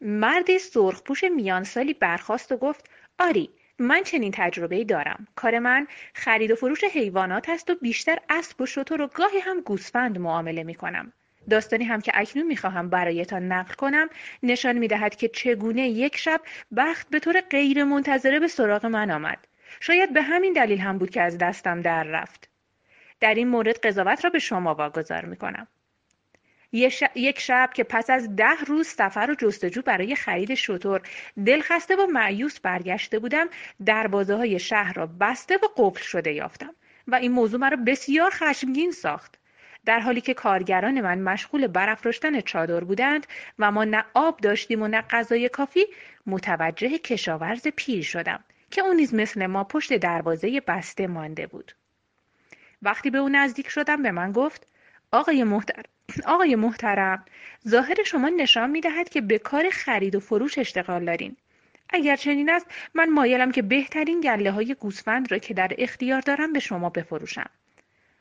مرد سرخپوش میان سالی برخاست و گفت آری من چنین تجربه دارم. کار من خرید و فروش حیوانات است و بیشتر اسب و شتر و گاهی هم گوسفند معامله می کنم. داستانی هم که اکنون می‌خواهم برایتان نقل کنم نشان می‌دهد که چگونه یک شب بخت به طور غیر منتظره به سراغ من آمد. شاید به همین دلیل هم بود که از دستم در رفت. در این مورد قضاوت را به شما واگذار می‌کنم. یک شب که پس از ده روز سفر و جستجو برای خرید شطور دلخسته و معیوس برگشته بودم دروازه های شهر را بسته و قفل شده یافتم و این موضوع مرا بسیار خشمگین ساخت. در حالی که کارگران من مشغول برافراشتن چادر بودند و ما نه آب داشتیم و نه غذای کافی متوجه کشاورز پیر شدم که او نیز مثل ما پشت دروازه بسته مانده بود. وقتی به او نزدیک شدم به من گفت آقای محترم آقای محترم ظاهر شما نشان می دهد که به کار خرید و فروش اشتغال دارین. اگر چنین است من مایلم که بهترین گله های گوسفند را که در اختیار دارم به شما بفروشم.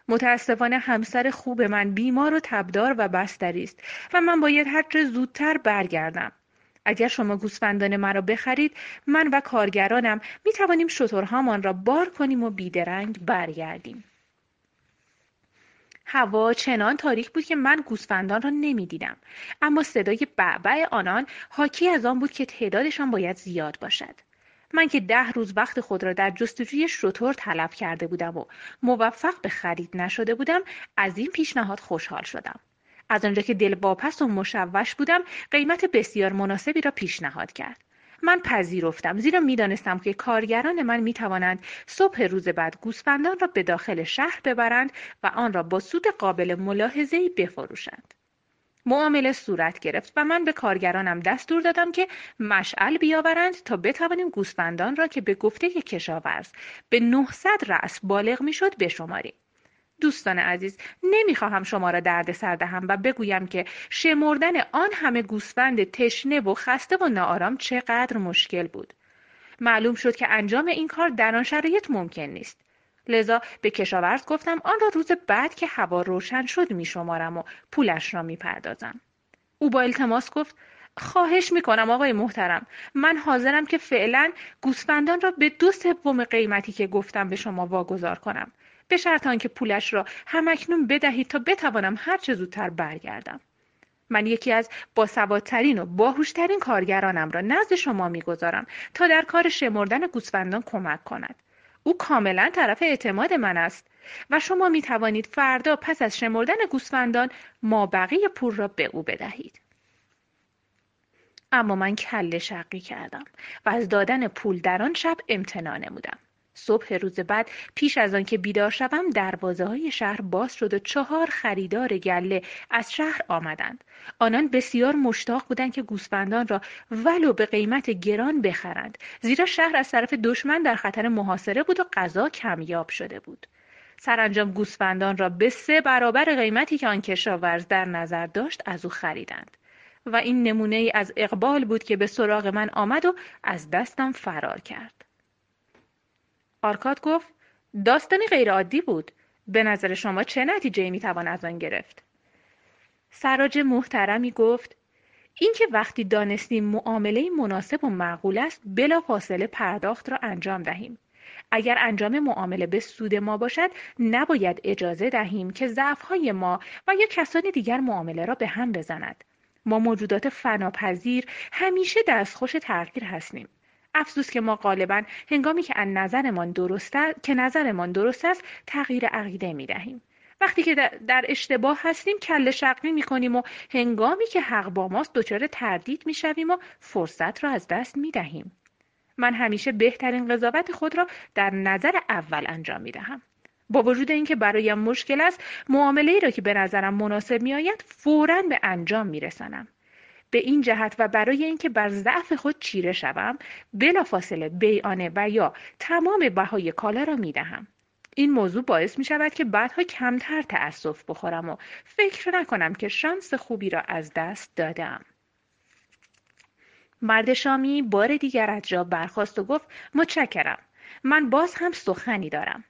متاسفانه همسر خوب من بیمار و تبدار و بستری است و من باید هرچه زودتر برگردم. اگر شما گوسفندان مرا بخرید من و کارگرانم می توانیم شترهامان را بار کنیم و بیدرنگ برگردیم. هوا چنان تاریک بود که من گوسفندان را نمی‌دیدم. اما صدای بعبع آنان حاکی از آن بود که تعدادشان باید زیاد باشد. من که ده روز وقت خود را در جستجوی شطور طلب کرده بودم و موفق به خرید نشده بودم از این پیشنهاد خوشحال شدم. از آنجا که دل واپس و مشوش بودم قیمت بسیار مناسبی را پیشنهاد کرد. من پذیرفتم. زیرا می‌دانستم که کارگران من می‌توانند صبح روز بعد گوسفندان را به داخل شهر ببرند و آن را با سود قابل ملاحظهای بفروشند. معامله صورت گرفت و من به کارگرانم دستور دادم که مشعل بیاورند تا بتوانیم گوسفندان را که به گفته کشاورز به 900 رأس بالغ می‌شد بشماریم. دوستان عزیز نمی‌خواهم شما را درد سر دهم و بگویم که شمردن آن همه گوسفند تشنه و خسته و ناآرام چقدر مشکل بود. معلوم شد که انجام این کار در آن شرایط ممکن نیست. لذا به کشاورز گفتم آن را روز بعد که هوا روشن شد میشمارم و پولش را می‌پردازم. او با التماس گفت خواهش می‌کنم آقای محترم من حاضرم که فعلا گوسفندان را به دو سوم قیمتی که گفتم به شما واگذار کنم. به شرط آنکه پولش را همکنون بدهید تا بتوانم هر چه زودتر برگردم من یکی از باسوادترین و باهوشترین کارگرانم را نزد شما می‌گذارم تا در کار شمردن گوسفندان کمک کند او کاملا طرف اعتماد من است و شما می توانید فردا پس از شمردن گوسفندان ما بقیه پول را به او بدهید. اما من کل شقی کردم و از دادن پول در آن شب امتناع نمودم. صبح روز بعد پیش از آنکه بیدار شوم دروازه های شهر باز شد و چهار خریدار گله از شهر آمدند. آنان بسیار مشتاق بودند که گوسفندان را ولو به قیمت گران بخرند زیرا شهر از طرف دشمن در خطر محاصره بود و غذا کمیاب شده بود. سرانجام گوسفندان را به سه برابر قیمتی که آن کشاورز در نظر داشت از او خریدند. و این نمونه ای از اقبال بود که به سراغ من آمد و از دستم فرار کرد. آرکاد گفت داستانی غیرعادی بود. به نظر شما چه نتیجه می توان از آن گرفت؟ سراج محترمی گفت اینکه وقتی دانستیم معامله مناسب و معقول است بلا فاصله پرداخت را انجام دهیم. اگر انجام معامله به سود ما باشد نباید اجازه دهیم که ضعفهای ما و یا کسان دیگر معامله را به هم بزند. ما موجودات فناپذیر همیشه دستخوش تغییر هستیم. افسوس که ما غالبا هنگامی که از نظرمان درست است که نظرمان درست است تغییر عقیده می دهیم وقتی که در اشتباه هستیم کل شقی می کنیم و هنگامی که حق با ماست دچار تردید می شویم و فرصت را از دست می دهیم. من همیشه بهترین قضاوت خود را در نظر اول انجام می دهم. با وجود اینکه برایم مشکل است معامله ای را که به نظرم مناسب می آید فورا به انجام می رسنم. به این جهت و برای اینکه بر ضعف خود چیره شوم بلافاصله بیانه و یا تمام بهای کالا را می دهم. این موضوع باعث می شود که بعدها کمتر تأسف بخورم و فکر نکنم که شانس خوبی را از دست دادم. مرد شامی بار دیگر از جا برخواست و گفت متشکرم من باز هم سخنی دارم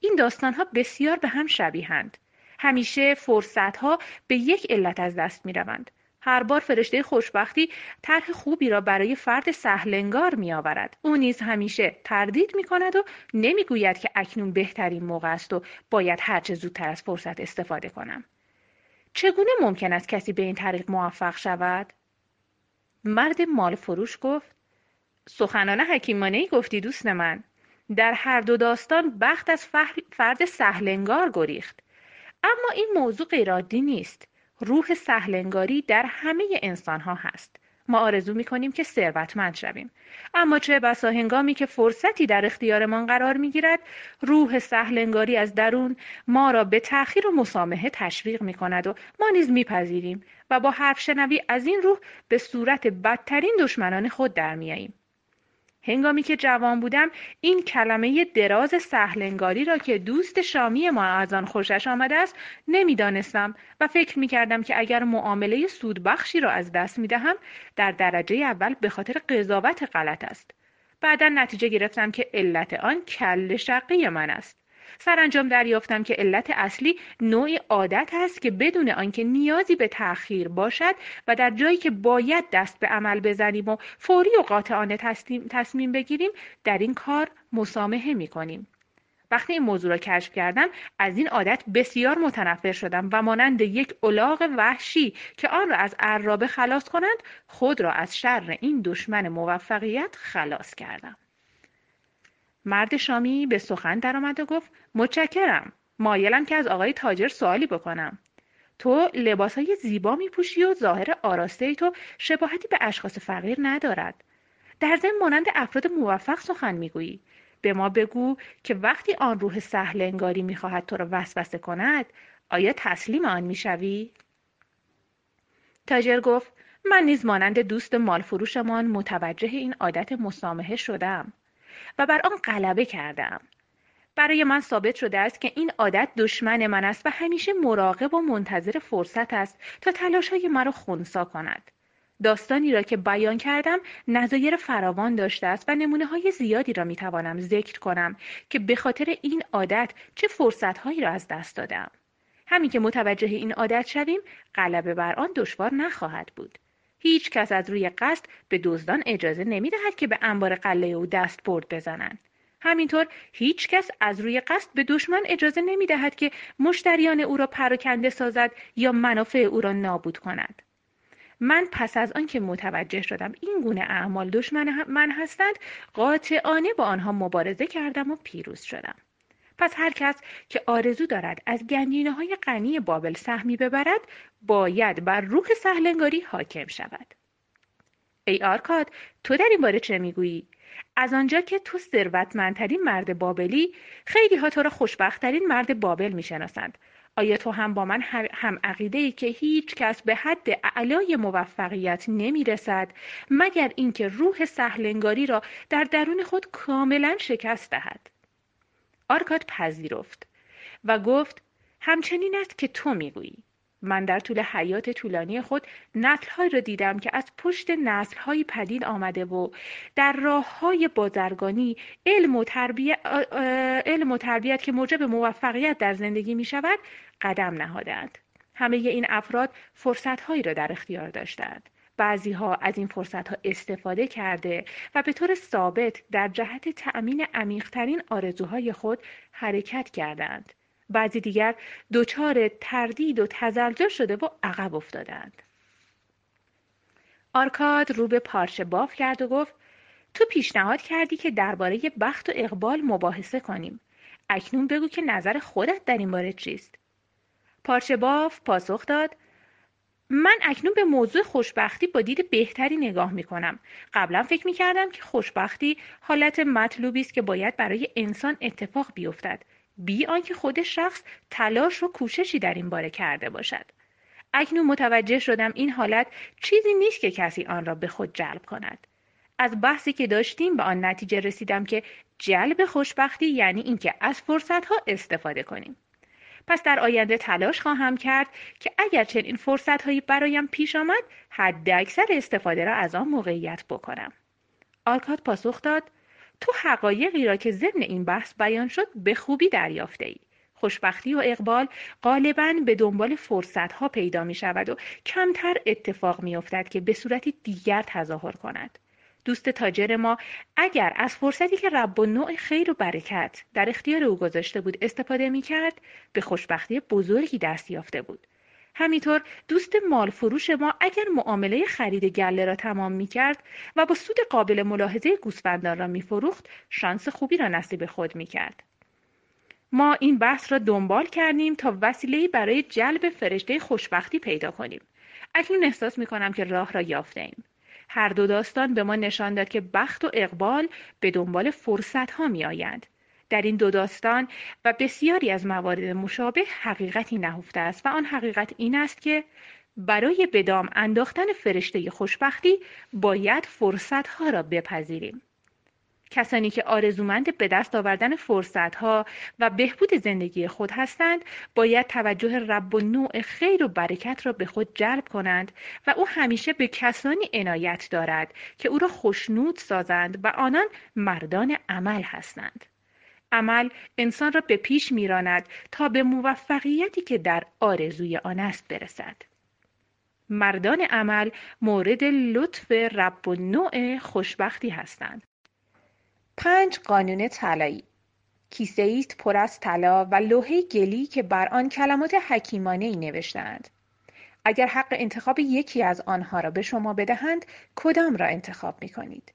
این داستان ها بسیار به هم شبیهند همیشه فرصت ها به یک علت از دست می روند هر بار فرشته خوشبختی طرح خوبی را برای فرد سهلنگار می آورد. او نیز همیشه تردید می کند و نمی‌گوید که اکنون بهترین موقع است و باید هرچه زودتر از فرصت استفاده کنم. چگونه ممکن است کسی به این طریق موفق شود؟ مرد مال فروش گفت سخنان حکیمانه ای گفتی دوست من در هر دو داستان بخت از فرد سهلنگار گریخت اما این موضوع غیرعادی نیست روح سهلنگاری در همه انسان ها هست. ما آرزو می کنیم که ثروتمند شویم. اما چه بسا هنگامی که فرصتی در اختیارمان قرار می گیرد روح سهلنگاری از درون ما را به تأخیر و مسامحه تشویق می کند و ما نیز میپذیریم و با حرف شنوی از این روح به صورت بدترین دشمنان خود در میاییم هنگامی که جوان بودم این کلمه دراز سهلنگاری را که دوست شامی ما از آن خوشش آمده است نمی‌دانستم و فکر می کردم که اگر معامله سودبخشی را از دست می دهم در درجه اول به خاطر قضاوت غلط است. بعدا نتیجه گرفتم که علت آن کل شقی من است. سرانجام دریافتم که علت اصلی نوعی عادت است که بدون آنکه نیازی به تأخیر باشد و در جایی که باید دست به عمل بزنیم و فوری و قاطعانه تصمیم بگیریم در این کار مسامحه می کنیم. وقتی این موضوع را کشف کردم از این عادت بسیار متنفر شدم و مانند یک الاغ وحشی که آن را از عرابه خلاص کنند خود را از شر این دشمن موفقیت خلاص کردم مرد شامی به سخن درآمد و گفت متشکرم. مایلم که از آقای تاجر سوالی بکنم. تو لباس های زیبا می پوشی و ظاهر آراسته ای تو شباهتی به اشخاص فقیر ندارد. در ضمن مانند افراد موفق سخن می‌گویی. به ما بگو که وقتی آن روح سهل انگاری می‌خواهد تو را وسوسه کند آیا تسلیم آن می‌شوی؟ تاجر گفت من نیز مانند دوست مالفروشمان متوجه این عادت مسامحه شدم. و بر آن غلبه کردم. برای من ثابت شده است که این عادت دشمن من است و همیشه مراقب و منتظر فرصت است تا تلاش های مرا خونسا کند. داستانی را که بیان کردم نظایر فراوان داشته است و نمونه های زیادی را می توانم ذکر کنم که به خاطر این عادت چه فرصت هایی را از دست دادم. همین که متوجه این عادت شویم غلبه بر آن دشوار نخواهد بود. هیچ کس از روی قصد به دزدان اجازه نمی دهد که به انبار قله او دست برد بزنند. همینطور هیچ کس از روی قصد به دشمن اجازه نمی دهد که مشتریان او را پراکنده سازد یا منافع او را نابود کند. من پس از آنکه متوجه شدم این گونه اعمال دشمن من هستند قاطعانه با آنها مبارزه کردم و پیروز شدم. پس هر کس که آرزو دارد از گنجینه های غنی بابل سهمی ببرد باید بر روح سهلنگاری حاکم شود. ای آرکاد تو در این باره چه می‌گویی؟ از آنجا که تو ثروتمندترین مرد بابلی خیلی ها تو را خوشبختترین مرد بابل می‌شناسند. آیا تو هم با من هم عقیده ای که هیچ کس به حد اعلای موفقیت نمی رسد مگر اینکه روح سهلنگاری را در درون خود کاملا شکست دهد؟ آرکاد پذیرفت و گفت همچنین است که تو می‌گویی من در طول حیات طولانی خود نسلهایی را دیدم که از پشت نسلهایی پدید آمده و در راه های بازرگانی علم و, تربیت، علم و تربیت که موجب موفقیت در زندگی می شود قدم نهادند. همه این افراد فرصتهایی را در اختیار داشتند. بعضی ها از این فرصت ها استفاده کرده و به طور ثابت در جهت تأمین عمیقترین آرزوهای خود حرکت کردند. بعضی دیگر دچار تردید و تزلزل شده و عقب افتادند. آرکاد رو به پارچه باف کرد و گفت تو پیشنهاد کردی که درباره بخت و اقبال مباحثه کنیم. اکنون بگو که نظر خودت در این باره چیست؟ پارچه باف پاسخ داد من اکنون به موضوع خوشبختی با دید بهتری نگاه می کنم. قبلا فکر می کردم که خوشبختی حالت مطلوبی است که باید برای انسان اتفاق بیفتد. بی آنکه خود شخص تلاش و کوششی در این باره کرده باشد. اکنون متوجه شدم این حالت چیزی نیست که کسی آن را به خود جلب کند. از بحثی که داشتیم به آن نتیجه رسیدم که جلب خوشبختی یعنی اینکه از فرصتها استفاده کنیم. پس در آینده تلاش خواهم کرد که اگر چنین فرصت هایی برایم پیش آمد حد اکثر استفاده را از آن موقعیت بکنم. آلکات پاسخ داد تو حقایقی را که ضمن این بحث بیان شد به خوبی دریافته ای. خوشبختی و اقبال غالبا به دنبال فرصت ها پیدا می شود و کمتر اتفاق می افتد که به صورتی دیگر تظاهر کند. دوست تاجر ما اگر از فرصتی که رب و نوع خیر و برکت در اختیار او گذاشته بود استفاده می کرد به خوشبختی بزرگی دست یافته بود. همینطور دوست مالفروش ما اگر معامله خرید گله را تمام می کرد و با سود قابل ملاحظه گوسفندان را می فروخت شانس خوبی را نصیب خود می کرد. ما این بحث را دنبال کردیم تا وسیله‌ای برای جلب فرشته خوشبختی پیدا کنیم. اکنون احساس می کنم که راه را یافته ایم. هر دو داستان به ما نشان داد که بخت و اقبال به دنبال فرصت ها می آیند. در این دو داستان و بسیاری از موارد مشابه حقیقتی نهفته است و آن حقیقت این است که برای بدام انداختن فرشته خوشبختی باید فرصت ها را بپذیریم. کسانی که آرزومند به دست آوردن فرصتها و بهبود زندگی خود هستند باید توجه رب و نوع خیر و برکت را به خود جلب کنند و او همیشه به کسانی عنایت دارد که او را خوشنود سازند و آنان مردان عمل هستند. عمل انسان را به پیش میراند تا به موفقیتی که در آرزوی آن است برسد. مردان عمل مورد لطف رب و نوع خوشبختی هستند. پنج قانون طلایی. کیسه است پر از طلا و لوحه گلی که بر آن کلمات حکیمانه ای نوشتند اگر حق انتخاب یکی از آنها را به شما بدهند کدام را انتخاب می کنید؟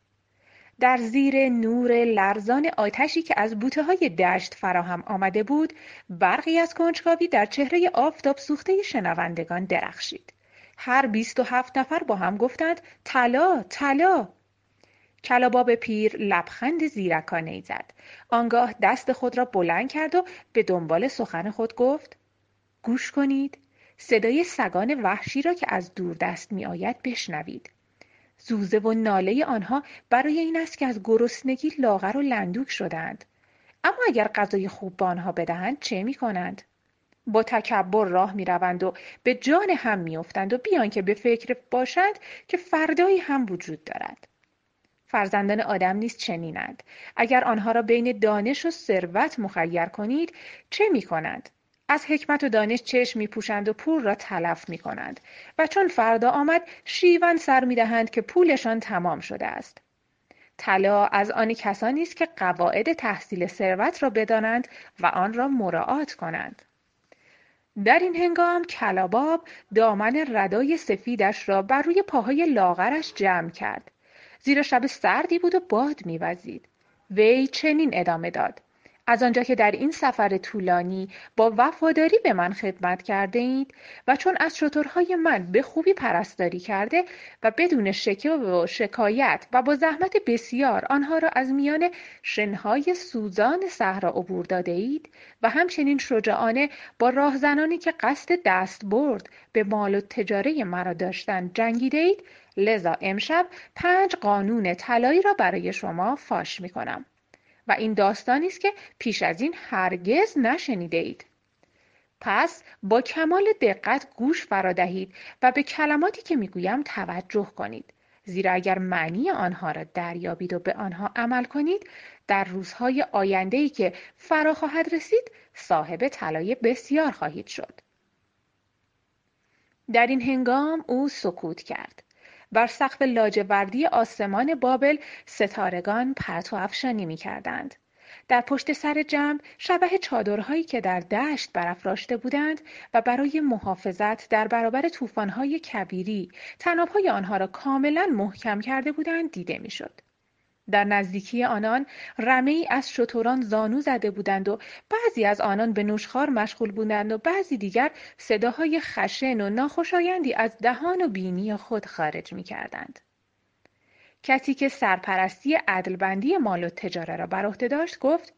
در زیر نور لرزان آتشی که از بوته های دشت فراهم آمده بود برقی از کنجکاوی در چهره آفتاب سوخته شنوندگان درخشید. هر بیست و هفت نفر با هم گفتند طلا طلا! کلاباب پیر لبخند زیرکانه ای زد. آنگاه دست خود را بلند کرد و به دنبال سخن خود گفت گوش کنید صدای سگان وحشی را که از دور دست می آید بشنوید. زوزه و ناله آنها برای این است که از گرسنگی لاغر و لندوک شدند. اما اگر غذای خوب به آنها بدهند چه می کنند؟ با تکبر راه می روند و به جان هم می افتند و بیان که به فکر باشند که فردایی هم وجود دارد. فرزندان آدم نیست چنینند اگر آنها را بین دانش و ثروت مخیر کنید چه می کنند؟ از حکمت و دانش چشم می پوشند و پول را تلف می کنند و چون فردا آمد شیون سر می دهند که پولشان تمام شده است. طلا از آن کسانی است که قواعد تحصیل ثروت را بدانند و آن را مراعات کنند. در این هنگام کلاباب دامن ردای سفیدش را بر روی پاهای لاغرش جمع کرد زیرا شب سردی بود و باد میوزید. وی چنین ادامه داد. از آنجا که در این سفر طولانی با وفاداری به من خدمت کرده اید و چون از شترهای من به خوبی پرستاری کرده و بدون شکه و شکایت و با زحمت بسیار آنها را از میان شنهای سوزان صحرا عبور داده اید و همچنین شجاعانه با راهزنانی که قصد دست برد به مال و تجاره مرا داشتن جنگیده اید لذا امشب پنج قانون طلایی را برای شما فاش می کنم. و این داستانی است که پیش از این هرگز نشنیده اید. پس با کمال دقت گوش فرا دهید و به کلماتی که می‌گویم توجه کنید زیرا اگر معنی آنها را دریابید و به آنها عمل کنید در روزهای آینده ای که فرا خواهد رسید صاحب طلای بسیار خواهید شد در این هنگام او سکوت کرد بر سقف لاجوردی آسمان بابل ستارگان پرتو افشانی می کردند. در پشت سر جمع شبه چادرهایی که در دشت برافراشته بودند و برای محافظت در برابر طوفان‌های کبیری تنابهای آنها را کاملا محکم کرده بودند دیده می‌شد. در نزدیکی آنان ای از شتران زانو زده بودند و بعضی از آنان به نوشخار مشغول بودند و بعضی دیگر صداهای خشن و ناخوشایندی از دهان و بینی خود خارج می کردند. کسی که سرپرستی عدلبندی مال و تجاره را بر عهده داشت گفت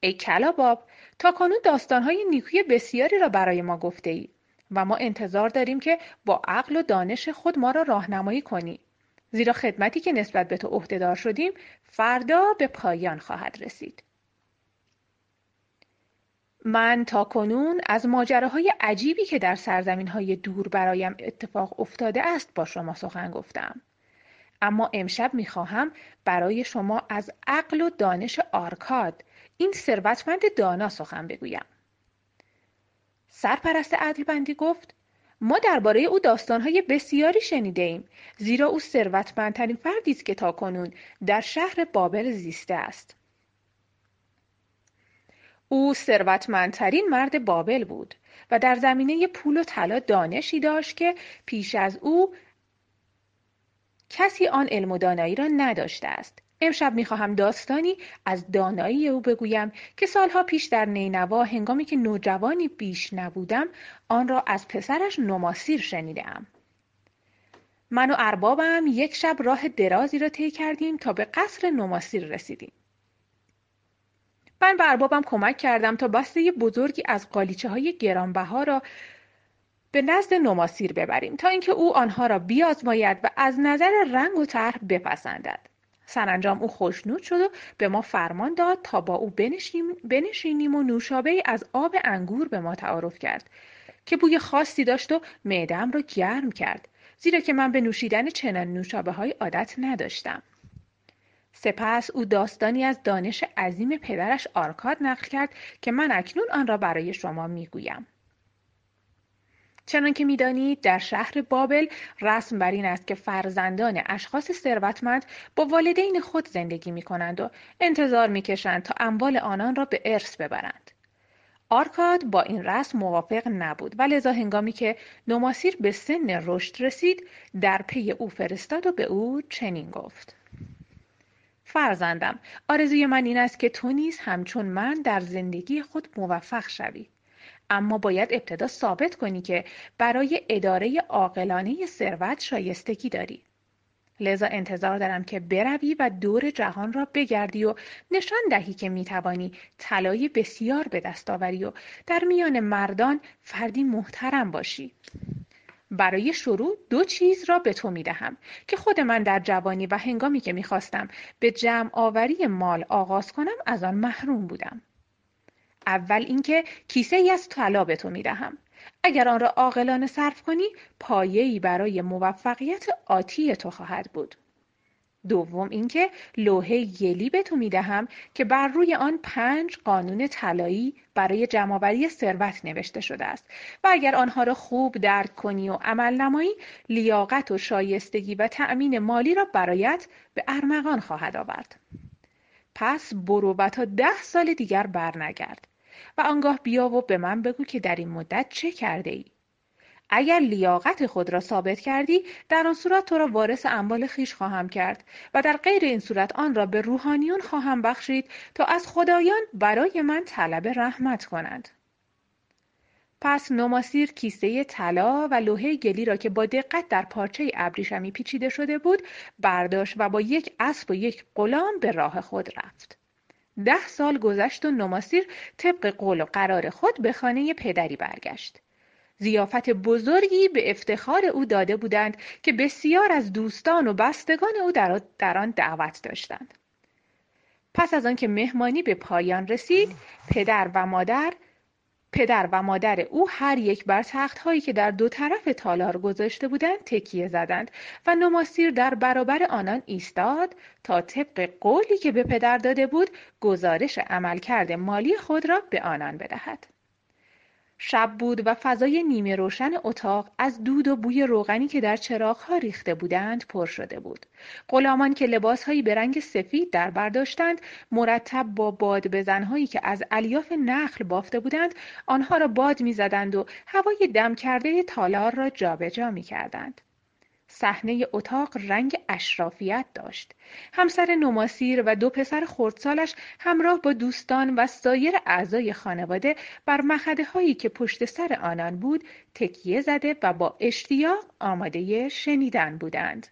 ای کلاباب تا کنون داستانهای نیکوی بسیاری را برای ما گفته ای و ما انتظار داریم که با عقل و دانش خود ما را راهنمایی کنی زیرا خدمتی که نسبت به تو عهدهدار شدیم فردا به پایان خواهد رسید. من تا کنون از ماجراهای عجیبی که در سرزمین های دور برایم اتفاق افتاده است با شما سخن گفتم. اما امشب می‌خواهم برای شما از عقل و دانش آرکاد این ثروتمند دانا سخن بگویم. سرپرست عدلبندی گفت ما درباره او داستانهای بسیاری شنیده ایم زیرا او ثروتمندترین فردی است که تاکنون در شهر بابل زیسته است. او ثروتمندترین مرد بابل بود و در زمینه پول و طلا دانشی داشت که پیش از او کسی آن علم و دانایی را نداشته است. امشب می‌خواهم داستانی از دانایی او بگویم که سالها پیش در نینوا هنگامی که نوجوانی بیش نبودم آن را از پسرش نماسیر شنیدم. من و اربابم یک شب راه درازی را طی کردیم تا به قصر نماسیر رسیدیم. من به اربابم کمک کردم تا بسته بزرگی از قالیچه های گرانبها را به نزد نماسیر ببریم تا اینکه او آنها را بیازماید و از نظر رنگ و طرح بپسندد. سرانجام او خوشنود شد و به ما فرمان داد تا با او بنشینیم, بنشینیم و نوشابه از آب انگور به ما تعارف کرد که بوی خاصی داشت و معدم را گرم کرد زیرا که من به نوشیدن چنان نوشابه های عادت نداشتم. سپس او داستانی از دانش عظیم پدرش آرکاد نقل کرد که من اکنون آن را برای شما می‌گویم. چنانکه می‌دانید در شهر بابل رسم بر این است که فرزندان اشخاص ثروتمند با والدین خود زندگی می کنند و انتظار می‌کشند تا اموال آنان را به ارث ببرند. آرکاد با این رسم موافق نبود و لذا هنگامی که نماسیر به سن رشد رسید در پی او فرستاد و به او چنین گفت فرزندم آرزوی من این است که تو نیز همچون من در زندگی خود موفق شوی اما باید ابتدا ثابت کنی که برای اداره عاقلانه ثروت شایستگی داری. لذا انتظار دارم که بروی و دور جهان را بگردی و نشان دهی که می‌توانی طلای بسیار به دست آوری و در میان مردان فردی محترم باشی. برای شروع دو چیز را به تو می دهم که خود من در جوانی و هنگامی که می‌خواستم به جمع آوری مال آغاز کنم از آن محروم بودم. اول اینکه کیسه ای از طلا به تو می‌دهم. اگر آن را عاقلانه صرف کنی پایه‌ای برای موفقیت آتی تو خواهد بود. دوم اینکه لوحه گلی به تو می‌دهم که بر روی آن پنج قانون طلایی برای جمعآوری ثروت نوشته شده است. و اگر آنها را خوب درک کنی و عمل نمایی لیاقت و شایستگی و تأمین مالی را برایت به ارمغان خواهد آورد. پس برو و تا ده سال دیگر برنگرد. و آنگاه بیا و به من بگو که در این مدت چه کرده ای؟ اگر لیاقت خود را ثابت کردی در آن صورت تو را وارث اموال خیش خواهم کرد و در غیر این صورت آن را به روحانیون خواهم بخشید تا از خدایان برای من طلب رحمت کنند پس نماسیر کیسه طلا و لوحه گلی را که با دقت در پارچه ابریشمی پیچیده شده بود برداشت و با یک اسب و یک غلام به راه خود رفت ده سال گذشت و نماسیر طبق قول و قرار خود به خانه پدری برگشت. زیافت بزرگی به افتخار او داده بودند که بسیار از دوستان و بستگان او در آن دعوت داشتند. پس از آنکه مهمانی به پایان رسید، پدر و مادر پدر و مادر او هر یک بر تخت هایی که در دو طرف تالار گذاشته بودند تکیه زدند و نماسیر در برابر آنان ایستاد تا طبق قولی که به پدر داده بود گزارش عملکرد مالی خود را به آنان بدهد. شب بود و فضای نیمه روشن اتاق از دود و بوی روغنی که در چراغها ریخته بودند پر شده بود. غلامان که لباسهایی به رنگ سفید در برداشتند مرتب با باد بزنهایی که از الیاف نخل بافته بودند آنها را باد می‌زدند و هوای دم کرده تالار را جابجا می صحنه اتاق رنگ اشرافیت داشت. همسر نماسیر و دو پسر خردسالش همراه با دوستان و سایر اعضای خانواده بر مخده هایی که پشت سر آنان بود تکیه زده و با اشتیاق آماده شنیدن بودند.